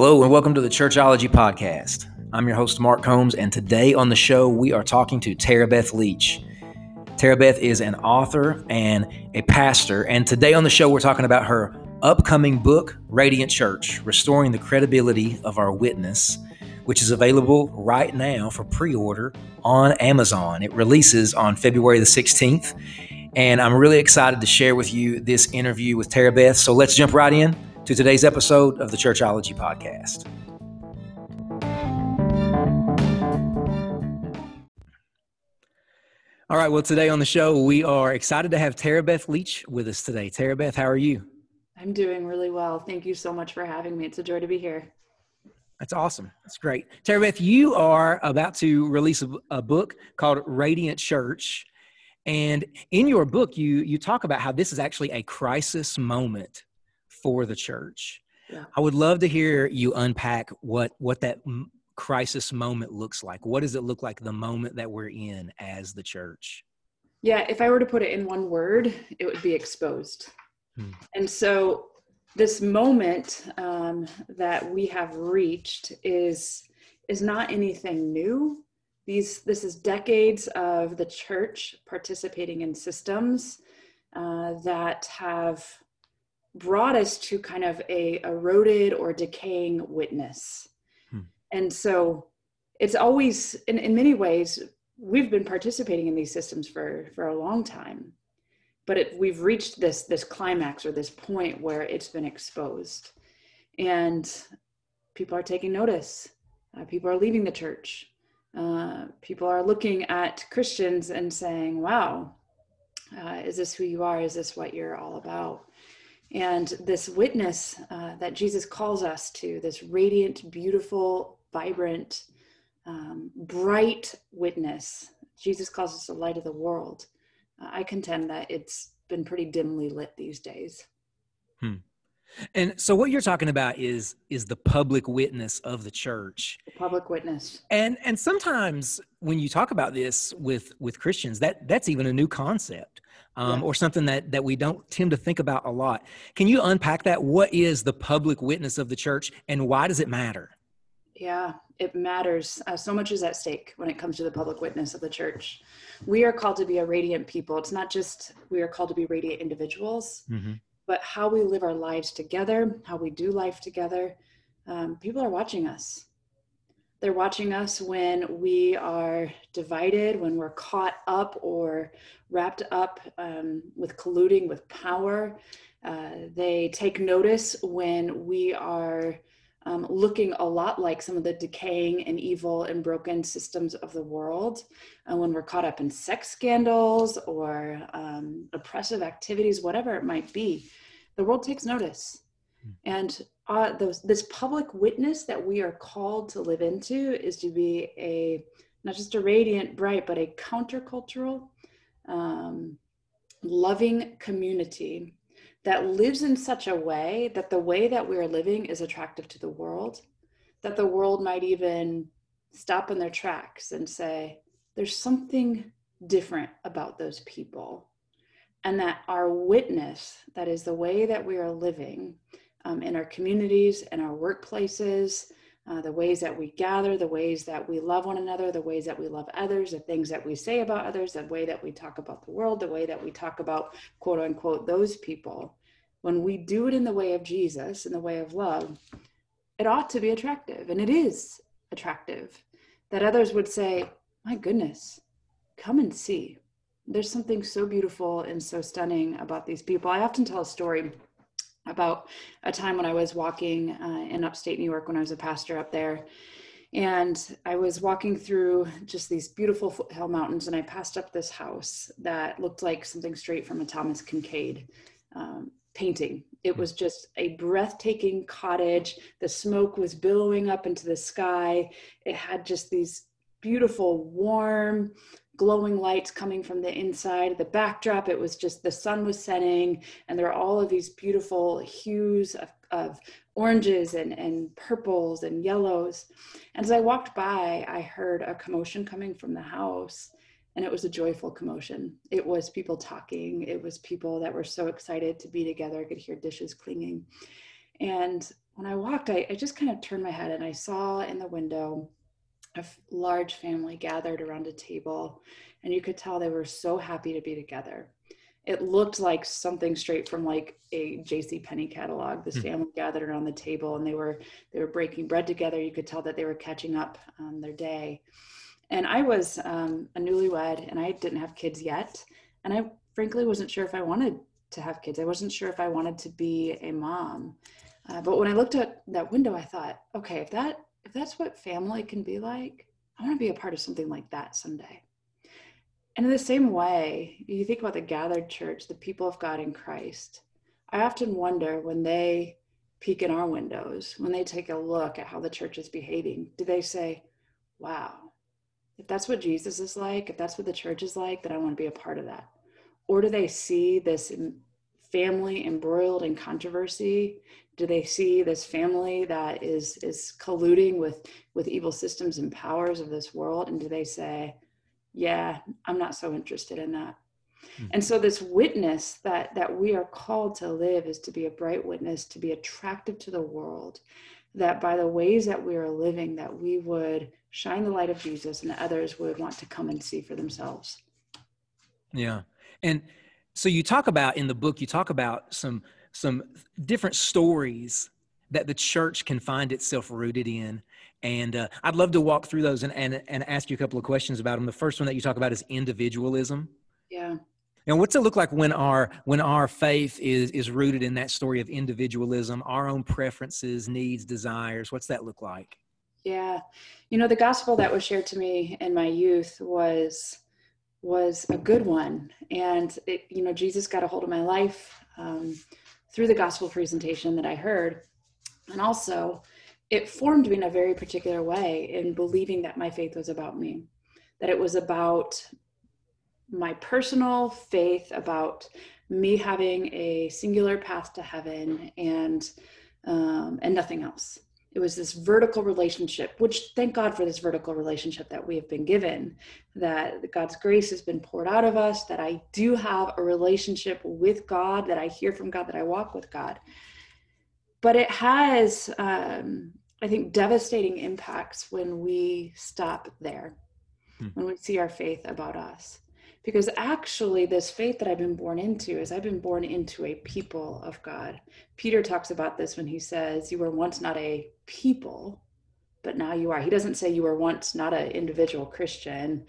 Hello, and welcome to the Churchology Podcast. I'm your host, Mark Combs, and today on the show, we are talking to Tara Beth Leach. Tara Beth is an author and a pastor, and today on the show, we're talking about her upcoming book, Radiant Church Restoring the Credibility of Our Witness, which is available right now for pre order on Amazon. It releases on February the 16th, and I'm really excited to share with you this interview with Tara Beth. So let's jump right in to today's episode of the Churchology Podcast. All right, well, today on the show, we are excited to have Tara Beth Leach with us today. Tara Beth, how are you? I'm doing really well. Thank you so much for having me. It's a joy to be here. That's awesome. That's great. Tara Beth, you are about to release a, a, book called Radiant Church. And in your book, you, you talk about how this is actually a crisis moment for the church. Yeah. I would love to hear you unpack what, what that crisis moment looks like. What does it look like the moment that we're in as the church? Yeah, if I were to put it in one word, it would be exposed. Hmm. And so this moment um, that we have reached is is not anything new. These this is decades of the church participating in systems uh, that have brought us to kind of a eroded or decaying witness. Hmm. And so it's always in, in many ways we've been participating in these systems for for a long time but it, we've reached this this climax or this point where it's been exposed. And people are taking notice. Uh, people are leaving the church. Uh, people are looking at christians and saying wow uh, is this who you are? Is this what you're all about and this witness uh, that jesus calls us to this radiant beautiful vibrant um, bright witness jesus calls us the light of the world I contend that it's been pretty dimly lit these days. Hmm. And so what you're talking about is is the public witness of the church. The public witness. And and sometimes when you talk about this with with Christians, that that's even a new concept. Um, yeah. or something that that we don't tend to think about a lot. Can you unpack that? What is the public witness of the church, and why does it matter? Yeah, it matters. Uh, so much is at stake when it comes to the public witness of the church. We are called to be a radiant people. It's not just we are called to be radiant individuals, mm-hmm. But how we live our lives together, how we do life together. Um, people are watching us. They're watching us when we are divided, when we're caught up or wrapped up um, with colluding with power. Uh, they take notice when we are um, looking a lot like some of the decaying and evil and broken systems of the world. And when we're caught up in sex scandals or um, oppressive activities, whatever it might be, the world takes notice. Hmm. And uh, those, this public witness that we are called to live into is to be a not just a radiant, bright, but a countercultural, um, loving community that lives in such a way that the way that we're living is attractive to the world, that the world might even stop in their tracks and say, there's something different about those people. And that our witness, that is the way that we are living um, in our communities and our workplaces, uh, the ways that we gather, the ways that we love one another, the ways that we love others, the things that we say about others, the way that we talk about the world, the way that we talk about quote unquote those people. When we do it in the way of Jesus, in the way of love, it ought to be attractive, and it is attractive. That others would say, My goodness, come and see. There's something so beautiful and so stunning about these people. I often tell a story about a time when I was walking uh, in upstate New York when I was a pastor up there. And I was walking through just these beautiful foothill mountains, and I passed up this house that looked like something straight from a Thomas Kinkade um, painting. It hmm. was just a breathtaking cottage. The smoke was billowing up into the sky. It had just these beautiful, warm, glowing lights coming from the inside. The backdrop, it was just the sun was setting, and there are all of these beautiful hues of, of oranges and, and purples and yellows. And as I walked by, I heard a commotion coming from the house, and it was a joyful commotion. It was people talking, it was people that were so excited to be together. I could hear dishes clinging. And when I walked, I, I just kind of turned my head and I saw in the window a f- large family gathered around a table, and you could tell they were so happy to be together. It looked like something straight from like a J.C. Penney catalog. This mm-hmm. family gathered around the table, and they were they were breaking bread together. You could tell that they were catching up on their day. And I was um, a newlywed, and I didn't have kids yet, and I frankly wasn't sure if I wanted to have kids. I wasn't sure if I wanted to be a mom. Uh, but when I looked at that window, I thought, okay, if that if that's what family can be like, I want to be a part of something like that someday. And in the same way, you think about the gathered church, the people of God in Christ. I often wonder when they peek in our windows, when they take a look at how the church is behaving, do they say, wow, if that's what Jesus is like, if that's what the church is like, then I want to be a part of that? Or do they see this family embroiled in controversy do they see this family that is is colluding with with evil systems and powers of this world and do they say yeah i'm not so interested in that mm-hmm. and so this witness that that we are called to live is to be a bright witness to be attractive to the world that by the ways that we are living that we would shine the light of jesus and others would want to come and see for themselves yeah and so you talk about in the book you talk about some some different stories that the church can find itself rooted in. And uh, I'd love to walk through those and, and, and ask you a couple of questions about them. The first one that you talk about is individualism. Yeah. And what's it look like when our when our faith is is rooted in that story of individualism, our own preferences, needs, desires? What's that look like? Yeah, you know, the gospel that was shared to me in my youth was was a good one, and it, you know, Jesus got a hold of my life. Um, through the gospel presentation that I heard. And also, it formed me in a very particular way in believing that my faith was about me, that it was about my personal faith, about me having a singular path to heaven and um, and nothing else it was this vertical relationship which thank god for this vertical relationship that we have been given that god's grace has been poured out of us that i do have a relationship with god that i hear from god that i walk with god but it has um, i think devastating impacts when we stop there hmm. when we see our faith about us because actually this faith that i've been born into is i've been born into a people of god. Peter talks about this when he says you were once not a people but now you are. He doesn't say you were once not an individual christian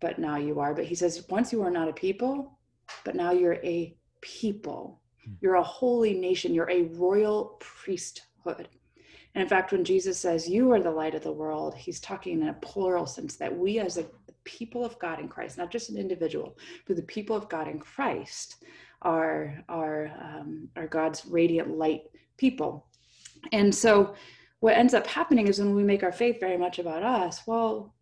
but now you are but he says once you were not a people but now you're a people. Hmm. you're a holy nation. You're a royal priesthood. And in fact when jesus says you are the light of the world he's talking in a plural sense that we as a people of God in Christ, not just an individual, but the people of God in Christ are are um, are God's radiant light people. And so, what ends up happening is when we make our faith very much about us, well,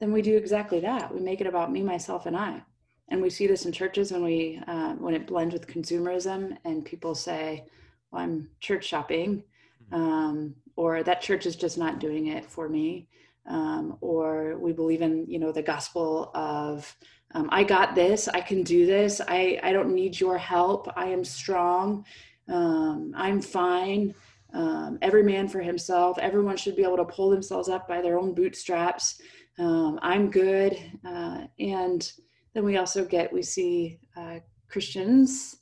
then we do exactly that. We make it about me, myself, and I. And we see this in churches when we uh, when it blends with consumerism, and people say, "Well, I'm church shopping," mm-hmm. um, or "That church is just not doing it for me." Um, or we believe in you know the gospel of um, i got this i can do this i i don't need your help i am strong um, i'm fine um, every man for himself everyone should be able to pull themselves up by their own bootstraps um, i'm good uh, and then we also get we see uh, christians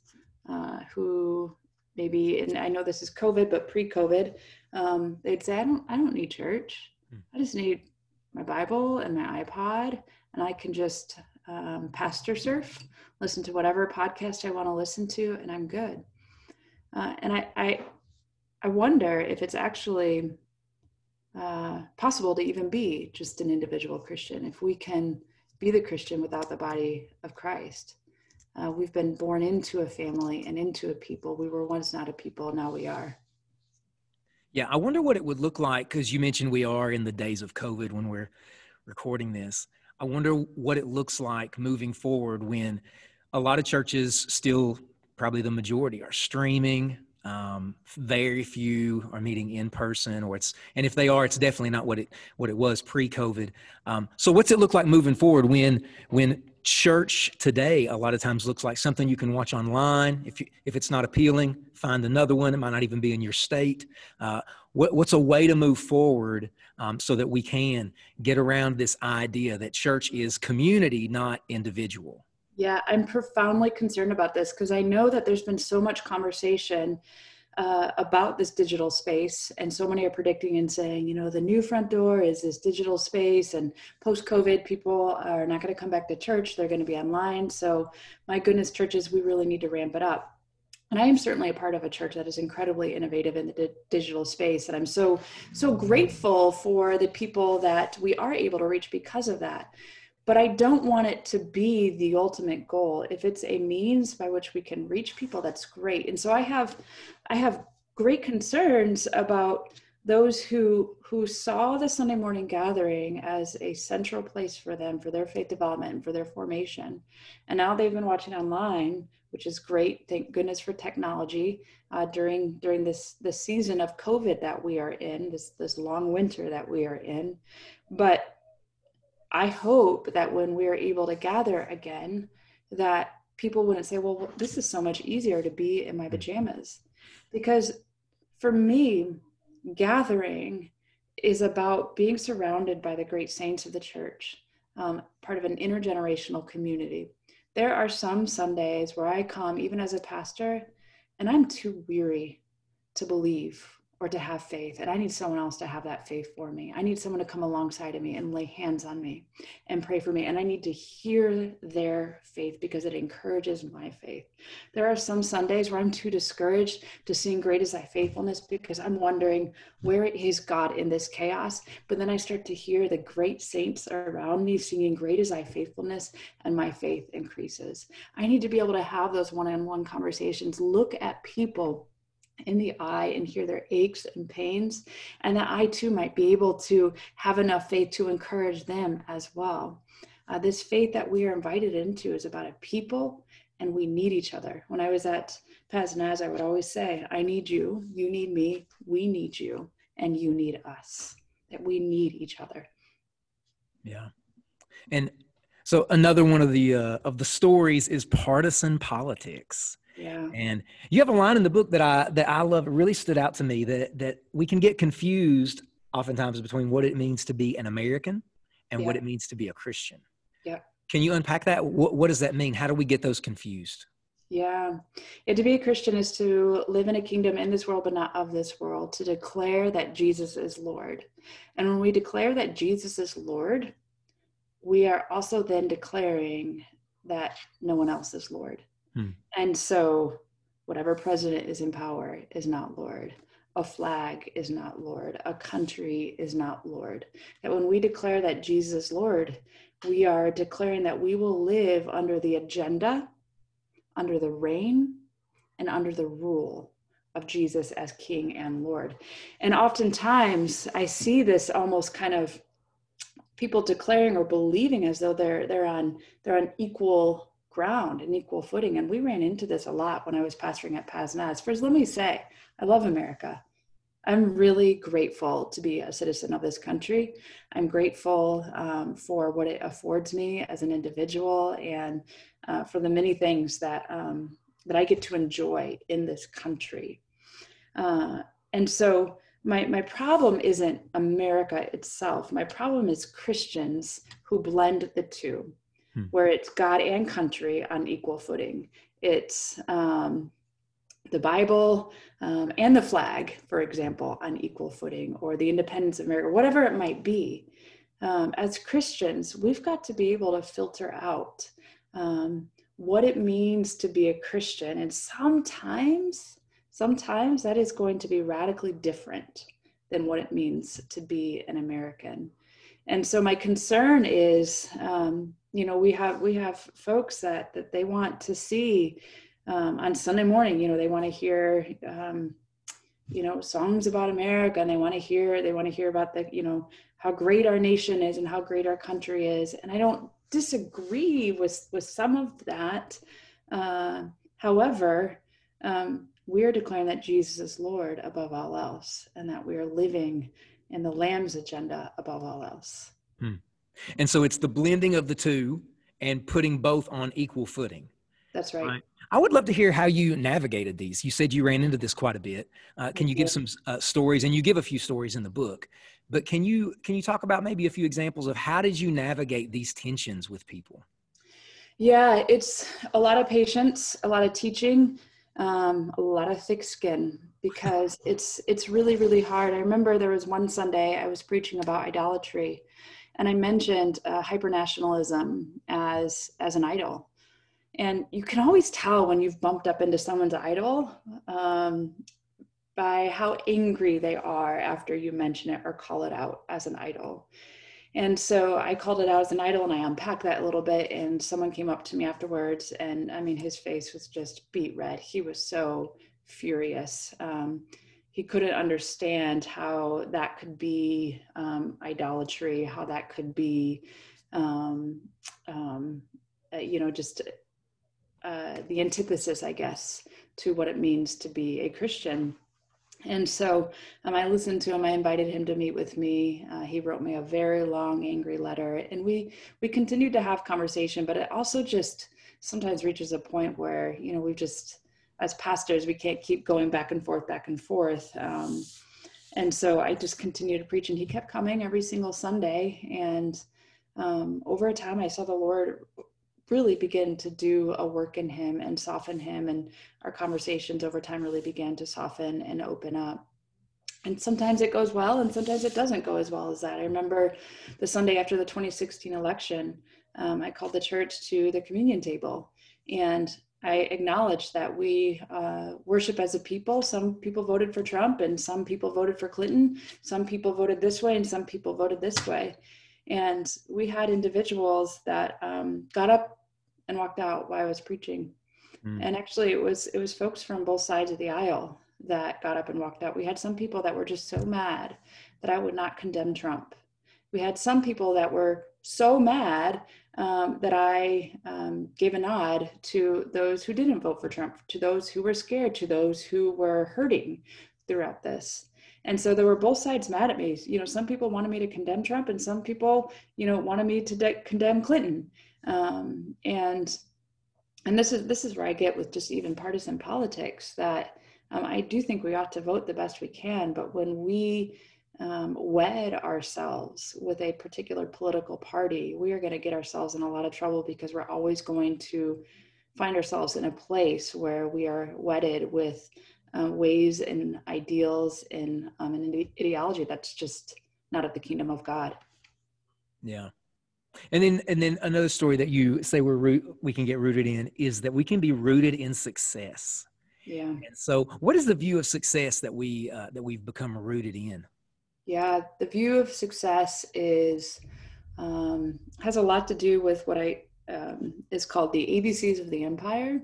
uh, who maybe and i know this is covid but pre-covid um, they'd say i don't i don't need church I just need my Bible and my iPod, and I can just um, pastor surf, listen to whatever podcast I want to listen to, and I'm good. Uh, and I, I, I wonder if it's actually uh, possible to even be just an individual Christian, if we can be the Christian without the body of Christ. Uh, we've been born into a family and into a people. We were once not a people, now we are. Yeah, I wonder what it would look like because you mentioned we are in the days of COVID when we're recording this. I wonder what it looks like moving forward when a lot of churches still, probably the majority, are streaming. Um, very few are meeting in person, or it's and if they are, it's definitely not what it what it was pre-COVID. Um, so, what's it look like moving forward when when church today a lot of times looks like something you can watch online. If you, if it's not appealing, find another one. It might not even be in your state. Uh, what, what's a way to move forward um, so that we can get around this idea that church is community, not individual? Yeah, I'm profoundly concerned about this because I know that there's been so much conversation uh, about this digital space, and so many are predicting and saying, you know, the new front door is this digital space, and post COVID, people are not going to come back to church; they're going to be online. So, my goodness, churches, we really need to ramp it up. And I am certainly a part of a church that is incredibly innovative in the di- digital space, and I'm so so grateful for the people that we are able to reach because of that but I don't want it to be the ultimate goal. If it's a means by which we can reach people, that's great. And so I have, I have great concerns about those who who saw the Sunday morning gathering as a central place for them for their faith development and for their formation, and now they've been watching online, which is great. Thank goodness for technology uh, during during this this season of COVID that we are in, this this long winter that we are in, but I hope that when we're able to gather again, that people wouldn't say, well, this is so much easier to be in my mm. pajamas. Because for me, gathering is about being surrounded by the great saints of the church, um, part of an intergenerational community. There are some Sundays where I come, even as a pastor, and I'm too weary to believe or to have faith. And I need someone else to have that faith for me. I need someone to come alongside of me and lay hands on me and pray for me. And I need to hear their faith because it encourages my faith. There are some Sundays where I'm too discouraged to sing Great is Thy Faithfulness because I'm wondering, where is God in this chaos? But then I start to hear the great saints around me singing Great is Thy Faithfulness, and my faith increases. I need to be able to have those one on one conversations, look at people in the eye and hear their aches and pains, and that I too might be able to have enough faith to encourage them as well. Uh, this faith that we are invited into is about a people, and we need each other. When I was at Paz Naz, I would always say, I need you, you need me, we need you, and you need us. That we need each other. Yeah. And so another one of the uh, of the stories is partisan politics. Yeah. And you have a line in the book that I that I love. It really stood out to me that that we can get confused oftentimes between what it means to be an American and yeah. what it means to be a Christian. Yeah. Can you unpack that? What what does that mean? How do we get those confused? Yeah. yeah. To be a Christian is to live in a kingdom in this world, but not of this world, to declare that Jesus is Lord. And when we declare that Jesus is Lord, we are also then declaring that no one else is Lord. Hmm. And so, whatever president is in power is not Lord. A flag is not Lord. A country is not Lord. That when we declare that Jesus Lord, we are declaring that we will live under the agenda, under the reign, and under the rule of Jesus as King and Lord. And oftentimes I see this almost kind of people declaring or believing as though they're they're on they're on equal ground and equal footing. And we ran into this a lot when I was pastoring at Paz Naz. First, let me say, I love America. I'm really grateful to be a citizen of this country. I'm grateful um, for what it affords me as an individual and uh, for the many things that um, that I get to enjoy in this country. Uh, and so my, my problem isn't America itself. My problem is Christians who blend the two hmm. where it's God and country on equal footing. It's um, the Bible um, and the flag, for example, on equal footing, or the independence of America, whatever it might be. Um, as Christians, we've got to be able to filter out um, what it means to be a Christian. And sometimes, sometimes that is going to be radically different than what it means to be an American. And so my concern is um, you know we have we have folks that that they want to see um, on sunday morning you know they want to hear um, you know songs about america and they want to hear they want to hear about the you know how great our nation is and how great our country is. And i don't disagree with with some of that. Uh, however um, we are declaring that jesus is lord above all else and that we are living in the lamb's agenda above all else hmm. And so it's the blending of the two and putting both on equal footing. That's right. right. I would love to hear how you navigated these. You said you ran into this quite a bit. Uh, can you give some uh, stories? And you give a few stories in the book, but can you can you talk about maybe a few examples of how did you navigate these tensions with people? Yeah, it's a lot of patience, a lot of teaching, um, a lot of thick skin because it's it's really really hard. I remember there was one Sunday I was preaching about idolatry, and I mentioned uh, hypernationalism as as an idol, and you can always tell when you've bumped up into someone's idol um, by how angry they are after you mention it or call it out as an idol. And so I called it out as an idol and I unpacked that a little bit. And someone came up to me afterwards, and I mean, his face was just beet red. He was so furious. Um, he couldn't understand how that could be um, idolatry, how that could be, um, um uh, you know, just uh, the antithesis, I guess, to what it means to be a Christian. And so um, I listened to him. I invited him to meet with me. Uh, he wrote me a very long, angry letter, and we we continued to have conversation. But it also just sometimes reaches a point where you know we've just as pastors we can't keep going back and forth, back and forth. Um, and so I just continued to preach, and he kept coming every single Sunday. And um, over time, I saw the Lord really begin to do a work in him and soften him and our conversations over time really began to soften and open up and sometimes it goes well and sometimes it doesn't go as well as that i remember the sunday after the 2016 election um, i called the church to the communion table and i acknowledge that we uh, worship as a people some people voted for trump and some people voted for clinton some people voted this way and some people voted this way and we had individuals that um, got up and walked out while I was preaching. Mm. And actually, it was it was folks from both sides of the aisle that got up and walked out. We had some people that were just so mad that I would not condemn Trump. We had some people that were so mad um, that I um, gave a nod to those who didn't vote for Trump, to those who were scared, to those who were hurting throughout this. And so there were both sides mad at me. You know, some people wanted me to condemn Trump, and some people, you know, wanted me to de- condemn Clinton. Um, and and this is this is where I get with just even partisan politics that um, I do think we ought to vote the best we can, but when we um, wed ourselves with a particular political party, we are going to get ourselves in a lot of trouble because we're always going to find ourselves in a place where we are wedded with uh, ways and ideals and um, an ideology that's just not of the kingdom of God. Yeah. And then, and then another story that you say we're root, we can get rooted in is that we can be rooted in success. Yeah. And so, what is the view of success that we uh, that we've become rooted in? Yeah, the view of success is um, has a lot to do with what I um, is called the ABCs of the empire: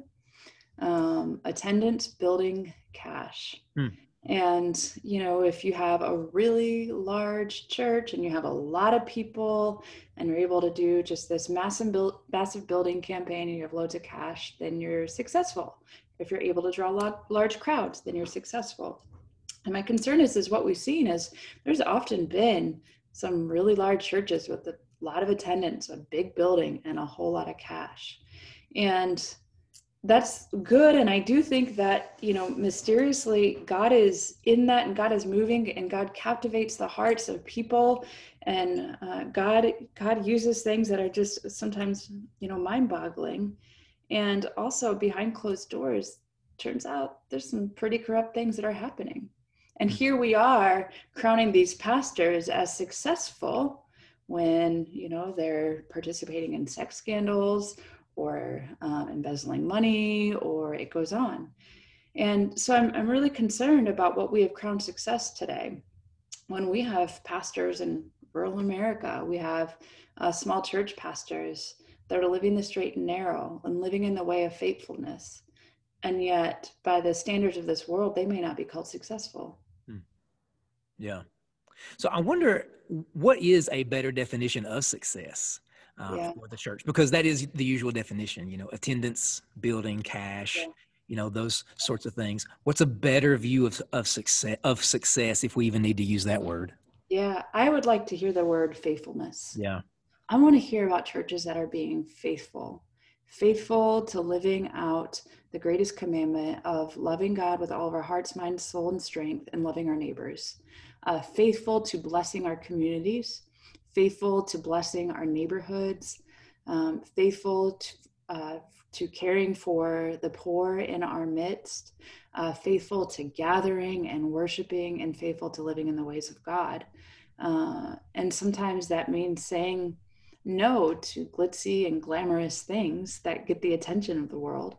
um, attendance, building, cash. Hmm. And, you know, if you have a really large church and you have a lot of people and you're able to do just this massive, build, massive building campaign and you have loads of cash, then you're successful. If you're able to draw large crowds, then you're successful. And my concern is, is what we've seen is there's often been some really large churches with a lot of attendance, a big building, and a whole lot of cash. And that's good and i do think that you know mysteriously god is in that and god is moving and god captivates the hearts of people. And uh, god god uses things that are just sometimes you know mind boggling and also behind closed doors turns out there's some pretty corrupt things that are happening and here we are crowning these pastors as successful when you know they're participating in sex scandals or um, embezzling money, or it goes on. And so I'm, I'm really concerned about what we have crowned success today. When we have pastors in rural America, we have uh, small church pastors that are living the straight and narrow and living in the way of faithfulness. And yet, by the standards of this world, they may not be called successful. Yeah. So I wonder what is a better definition of success? uh, yeah. for the church because that is the usual definition you know attendance building cash yeah. you know those sorts of things what's a better view of, of success of success if we even need to use that word yeah i would like to hear the word faithfulness yeah I want to hear about churches that are being faithful, faithful to living out the greatest commandment of loving God with all of our hearts, mind, soul, and strength, and loving our neighbors, uh, faithful to blessing our communities, faithful to blessing our neighborhoods, um, faithful to, uh, to caring for the poor in our midst, uh, faithful to gathering and worshiping, and faithful to living in the ways of God. Uh, and sometimes that means saying no to glitzy and glamorous things that get the attention of the world,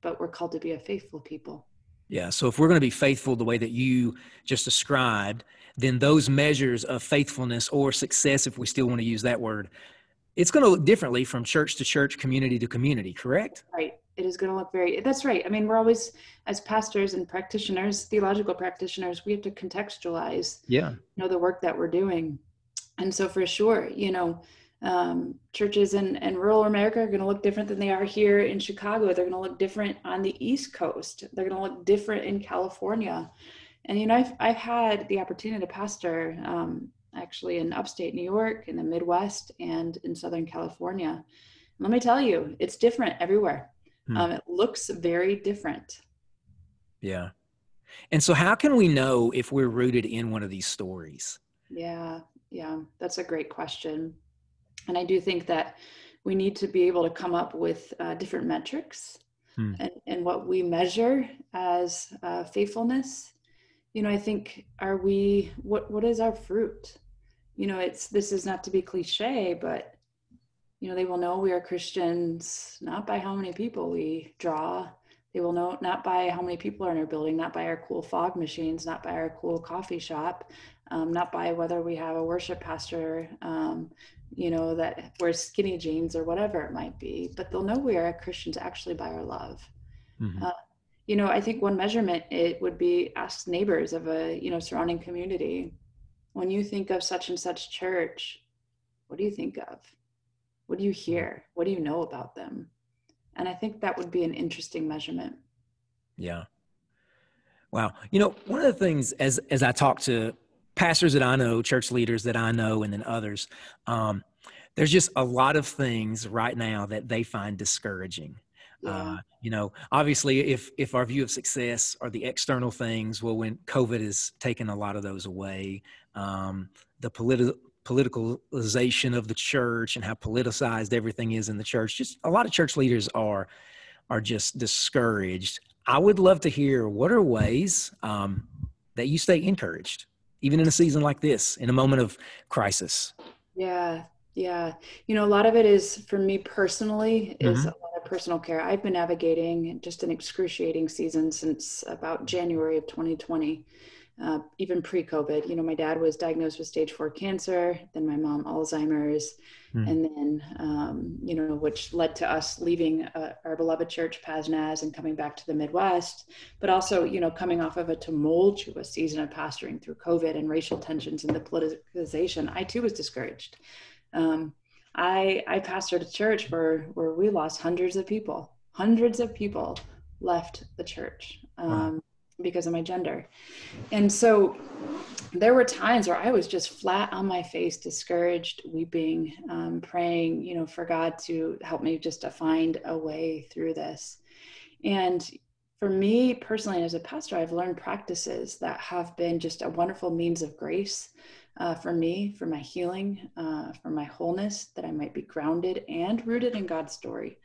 but we're called to be a faithful people. Yeah. So if we're going to be faithful the way that you just described, then those measures of faithfulness or success, if we still want to use that word, it's going to look differently from church to church, community to community, correct? Right. It is going to look very, that's right. I mean, we're always, as pastors and practitioners, theological practitioners, we have to contextualize, yeah, you know, the work that we're doing. And so for sure, you know, um, churches in, in rural America are going to look different than they are here in Chicago. They're going to look different on the East Coast. They're going to look different in California. And, you know, I've, I've had the opportunity to pastor um, actually in upstate New York, in the Midwest, and in Southern California. let me tell you, it's different everywhere. Hmm. Um, it looks very different. Yeah. And so, how can we know if we're rooted in one of these stories? Yeah, yeah, that's a great question. And I do think that we need to be able to come up with uh, different metrics hmm. and, and what we measure as uh, faithfulness. You know, I think, are we, what, what is our fruit? You know, it's, this is not to be cliche, but, you know, they will know we are Christians not by how many people we draw. They will know not by how many people are in our building, not by our cool fog machines, not by our cool coffee shop, um, not by whether we have a worship pastor, um, you know, that wears skinny jeans or whatever it might be, but they'll know we are Christians actually by our love. Mm-hmm. Uh, you know, I think one measurement it would be ask neighbors of a you know surrounding community. When you think of such and such church, what do you think of? What do you hear? What do you know about them? And I think that would be an interesting measurement. Yeah. Wow. You know, one of the things as as I talk to pastors that I know, church leaders that I know, and then others, um, there's just a lot of things right now that they find discouraging. Yeah. Uh, you know, obviously, if if our view of success are the external things, well, when COVID has taken a lot of those away, um, the political politicalization of the church and how politicized everything is in the church, just a lot of church leaders are are just discouraged. I would love to hear what are ways um, that you stay encouraged even in a season like this, in a moment of crisis? Yeah, yeah. You know, a lot of it is for me personally is mm-hmm. a lot of personal care. I've been navigating just an excruciating season since about January of 2020 uh, even pre-COVID. You know, my dad was diagnosed with stage four cancer, then my mom Alzheimer's, mm. and then um, you know, which led to us leaving uh, our beloved church Paz Naz and coming back to the Midwest. But also, you know, coming off of a tumultuous season of pastoring through COVID and racial tensions and the politicization, I too was discouraged. Um, I I pastored a church where where we lost hundreds of people, hundreds of people left the church. Um, wow because of my gender. And so there were times where I was just flat on my face, discouraged, weeping, um, praying, you know, for God to help me just to find a way through this. And for me personally, as a pastor, I've learned practices that have been just a wonderful means of grace uh, for me, for my healing, uh, for my wholeness, that I might be grounded and rooted in God's story.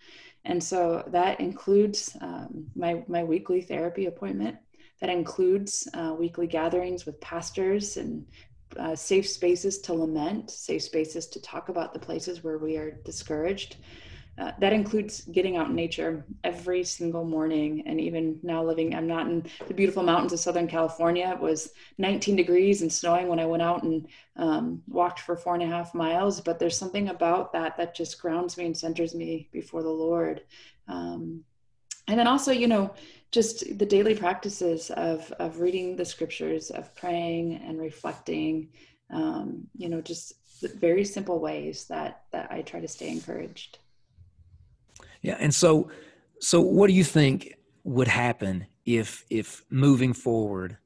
And so that includes um, my, my weekly therapy appointment that includes uh, weekly gatherings with pastors and uh, safe spaces to lament, safe spaces to talk about the places where we are discouraged. Uh, that includes getting out in nature every single morning. And even now, living, I'm not in the beautiful mountains of Southern California. It was 19 degrees and snowing when I went out and um, walked for four and a half miles. But there's something about that that just grounds me and centers me before the Lord. Um, and then also, you know, just the daily practices of of reading the scriptures of praying and reflecting um, you know just very simple ways that that i try to stay encouraged yeah and so so what do you think would happen if if moving forward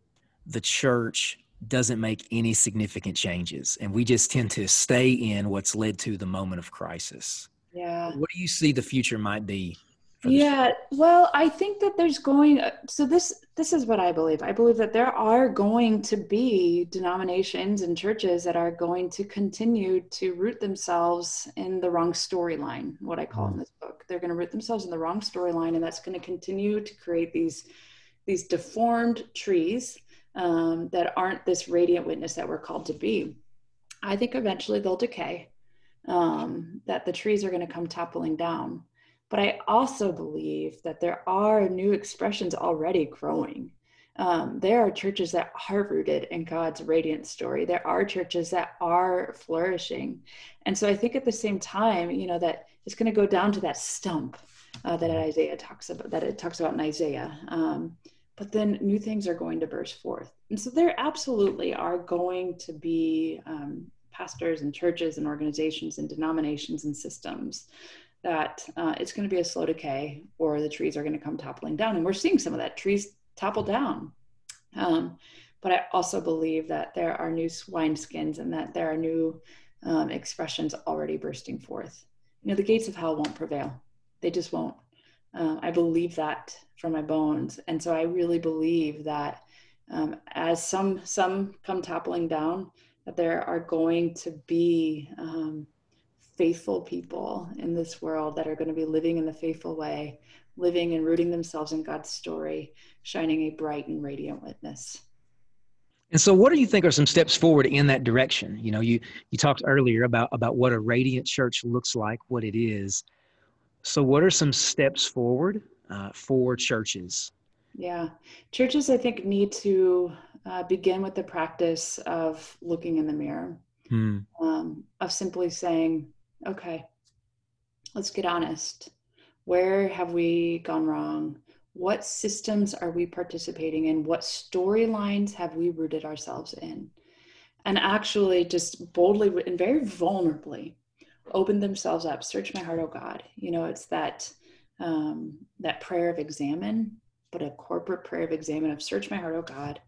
the church doesn't make any significant changes. And we just tend to stay in what's led to the moment of crisis. Yeah. What do you see the future might be? Yeah, well, I think that there's going uh, so this this is what I believe. I believe that there are going to be denominations and churches that are going to continue to root themselves in the wrong storyline, what I call mm. in this book. They're going to root themselves in the wrong storyline and that's going to continue to create these these deformed trees um, that aren't this radiant witness that we're called to be. I think eventually they'll decay, um, that the trees are going to come toppling down. But I also believe that there are new expressions already growing. Um, there are churches that are rooted in God's radiant story. There are churches that are flourishing. And so I think at the same time, you know, that it's going to go down to that stump uh, that Isaiah talks about, that it talks about in Isaiah. Um, but then new things are going to burst forth. And so there absolutely are going to be um, pastors and churches and organizations and denominations and systems that uh, it's going to be a slow decay or the trees are going to come toppling down. And we're seeing some of that trees topple down. Um, but I also believe that there are new wineskins and that there are new um, expressions already bursting forth. You know, the gates of hell won't prevail. They just won't. Uh, I believe that from my bones, and so I really believe that um, as some some come toppling down, that there are going to be um, faithful people in this world that are going to be living in the faithful way, living and rooting themselves in God's story, shining a bright and radiant witness. And so, what do you think are some steps forward in that direction? You know, you you talked earlier about about what a radiant church looks like, what it is. So, what are some steps forward uh, for churches? Yeah, churches, I think, need to uh, begin with the practice of looking in the mirror, hmm. um, of simply saying, okay, let's get honest. Where have we gone wrong? What systems are we participating in? What storylines have we rooted ourselves in? And actually, just boldly and very vulnerably open themselves up search my heart oh god you know it's that um, that prayer of examine but a corporate prayer of examine of search my heart oh god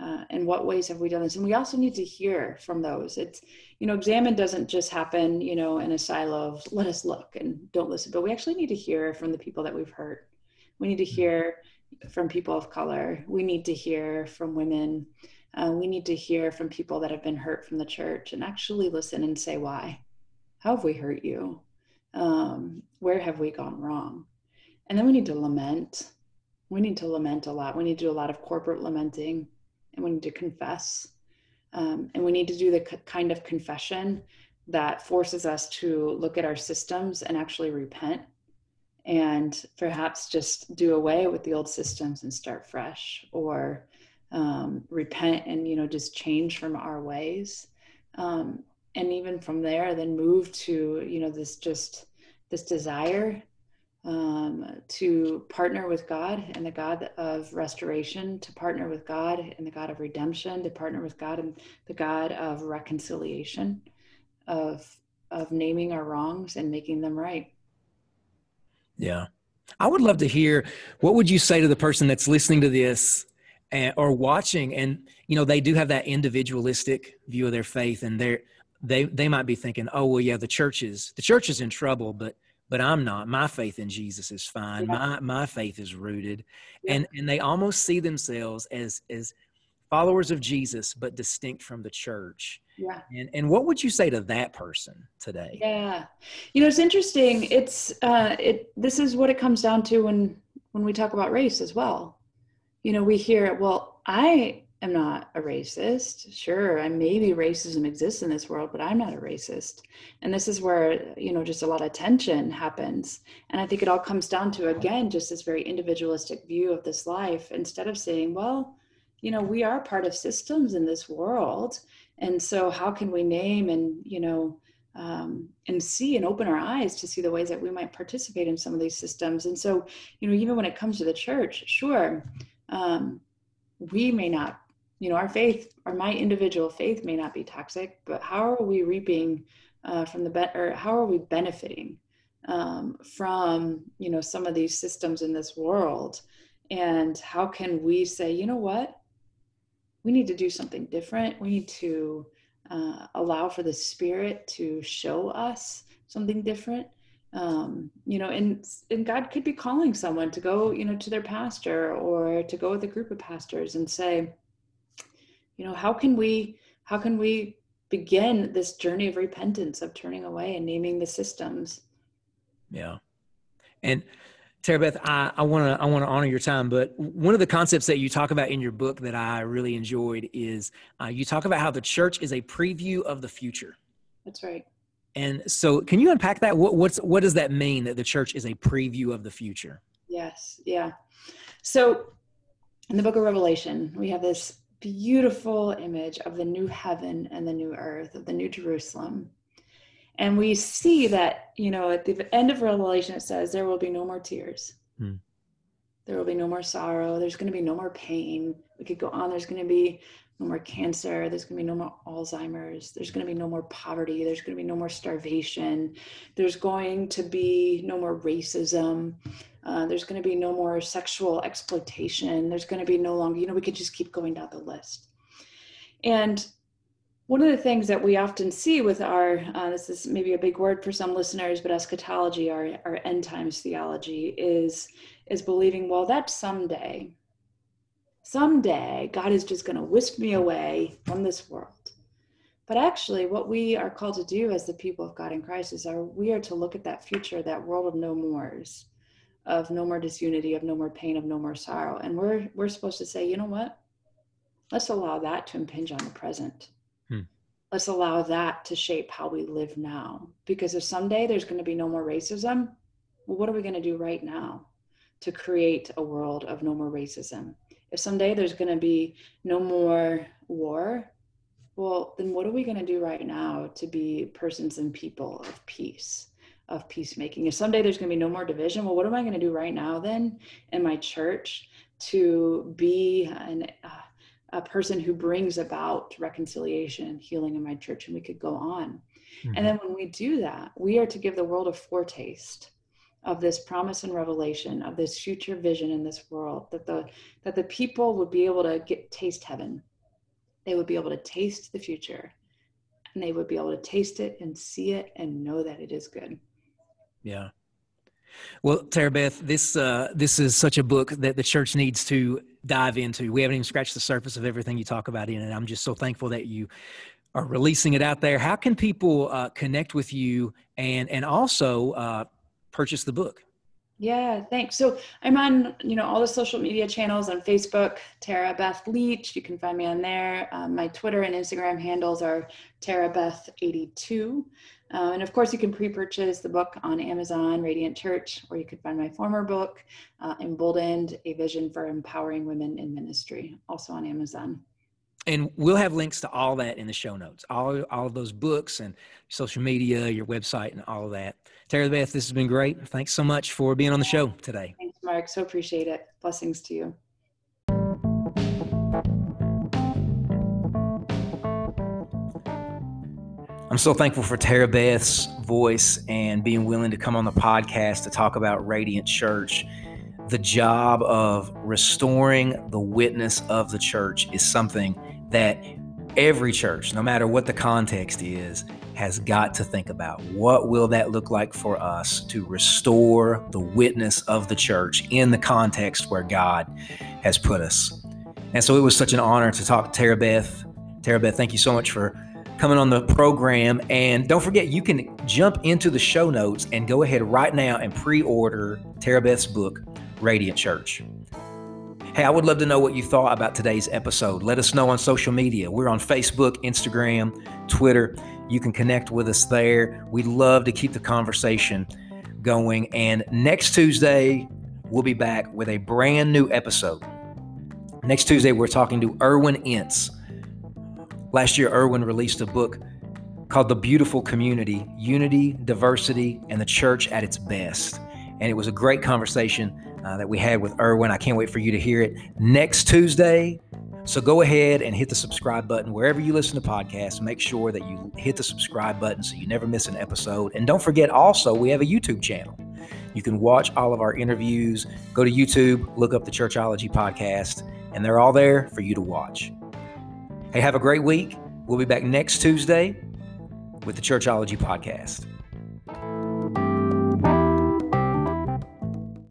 uh, in what ways have we done this and we also need to hear from those it's you know examine doesn't just happen you know in a silo of let us look and don't listen but we actually need to hear from the people that we've hurt we need to mm-hmm. hear from people of color we need to hear from women uh, we need to hear from people that have been hurt from the church and actually listen and say why how have we hurt you? Um, where have we gone wrong? And then we need to lament. We need to lament a lot. We need to do a lot of corporate lamenting and we need to confess. Um, and we need to do the c- kind of confession that forces us to look at our systems and actually repent and perhaps just do away with the old systems and start fresh or um, repent and you know just change from our ways um, and even from there then move to you know this just this desire um, to partner with god and the god of restoration to partner with god and the god of redemption to partner with god and the god of reconciliation of of naming our wrongs and making them right. Yeah. I would love to hear what would you say to the person that's listening to this and, or watching? And you know they do have that individualistic view of their faith and they're they they might be thinking, oh well, yeah, the church is the church is in trouble, but but I'm not. My faith in Jesus is fine. Yeah. My my faith is rooted, yeah. and and they almost see themselves as as followers of Jesus, but distinct from the church. Yeah. And and what would you say to that person today? Yeah, you know, it's interesting. It's uh, it. This is what it comes down to when when we talk about race as well. You know, we hear, well, I am not a racist. Sure, I maybe racism exists in this world, but I'm not a racist. And this is where, you know, just a lot of tension happens. And I think it all comes down to, again, just this very individualistic view of this life instead of saying, well, you know, we are part of systems in this world. And so how can we name and, you know, um, and see and open our eyes to see the ways that we might participate in some of these systems. And so, you know, even when it comes to the church, sure, um, we may not you know our faith or my individual faith may not be toxic but how are we reaping uh, from the bet or how are we benefiting um, from you know some of these systems in this world and how can we say you know what we need to do something different. We need to uh, allow for the Spirit to show us something different. Um, you know, and and God could be calling someone to go, you know, to their pastor or to go with a group of pastors and say, you know, how can we how can we begin this journey of repentance of turning away and naming the systems? Yeah, and Tara Beth, I want to I want to honor your time, but one of the concepts that you talk about in your book that I really enjoyed is uh, you talk about how the church is a preview of the future. That's right. And so, can you unpack that? What what's what does that mean that the church is a preview of the future? Yes. Yeah. So, in the Book of Revelation, we have this beautiful image of the new heaven and the new earth, of the new Jerusalem. And we see that, you know, at the end of Revelation, it says there will be no more tears. Hmm. There will be no more sorrow. There's going to be no more pain. We could go on. There's going to be no more cancer. There's going to be no more Alzheimer's. There's going to be no more poverty. There's going to be no more starvation. There's going to be no more racism. Uh, there's going to be no more sexual exploitation. There's going to be no longer, you know, we could just keep going down the list. And one of the things that we often see with our, uh, this is maybe a big word for some listeners, but eschatology, our, our end times theology, is, is believing, well, that someday, someday God is just going to whisk me away from this world. But actually, what we are called to do as the people of God in Christ is our, we are to look at that future, that world of no mores, of no more disunity, of no more pain, of no more sorrow. And we're, we're supposed to say, you know what? Let's allow that to impinge on the present hmm. let's allow that to shape how we live now. Because if someday there's going to be no more racism, well, what are we going to do right now to create a world of no more racism? If someday there's going to be no more war, well, then what are we going to do right now to be persons and people of peace, of peacemaking? If someday there's going to be no more division, well, what am I going to do right now then in my church to be an uh, a person who brings about reconciliation and healing in my church and we could go on mm-hmm. and then when we do that we are to give the world a foretaste of this promise and revelation of this future vision in this world that the that the people would be able to get taste heaven they would be able to taste the future and they would be able to taste it and see it and know that it is good yeah well, Tara Beth, this uh, this is such a book that the church needs to dive into. We haven't even scratched the surface of everything you talk about in it. I'm just so thankful that you are releasing it out there. How can people uh, connect with you and and also uh, purchase the book? Yeah, thanks. So I'm on, you know, all the social media channels on Facebook, Tara Beth Leach. You can find me on there. Um, my Twitter and Instagram handles are Tara Beth82. Uh, and of course, you can pre-purchase the book on Amazon, Radiant Church, or you could find my former book, uh, Emboldened, A Vision for Empowering Women in Ministry, also on Amazon. And we'll have links to all that in the show notes, all, all of those books and social media, your website, and all of that. Tara Beth, this has been great. Thanks so much for being on the show today. Thanks, Mark. So appreciate it. Blessings to you. I'm so thankful for Tara Beth's voice and being willing to come on the podcast to talk about Radiant Church. The job of restoring the witness of the church is something that every church, no matter what the context is, has got to think about. What will that look like for us to restore the witness of the church in the context where God has put us? And so it was such an honor to talk to Tara Beth. Tara Beth, thank you so much for coming on the program. And don't forget, you can jump into the show notes and go ahead right now and pre order Tara Beth's book, Radiant Church. Hey, I would love to know what you thought about today's episode. Let us know on social media. We're on Facebook, Instagram, Twitter. You can connect with us there. We'd love to keep the conversation going. And next Tuesday, we'll be back with a brand new episode. Next Tuesday, we're talking to Irwyn Ince. Last year, Irwyn released a book called The Beautiful Community Unity, Diversity, and the Church at its Best. And it was a great conversation uh, that we had with Irwyn. I can't wait for you to hear it next Tuesday. So go ahead and hit the subscribe button wherever you listen to podcasts. Make sure that you hit the subscribe button so you never miss an episode. And don't forget also, we have a YouTube channel. You can watch all of our interviews. Go to YouTube, look up the Churchology podcast, and they're all there for you to watch. Hey, have a great week. We'll be back next Tuesday with the Churchology Podcast.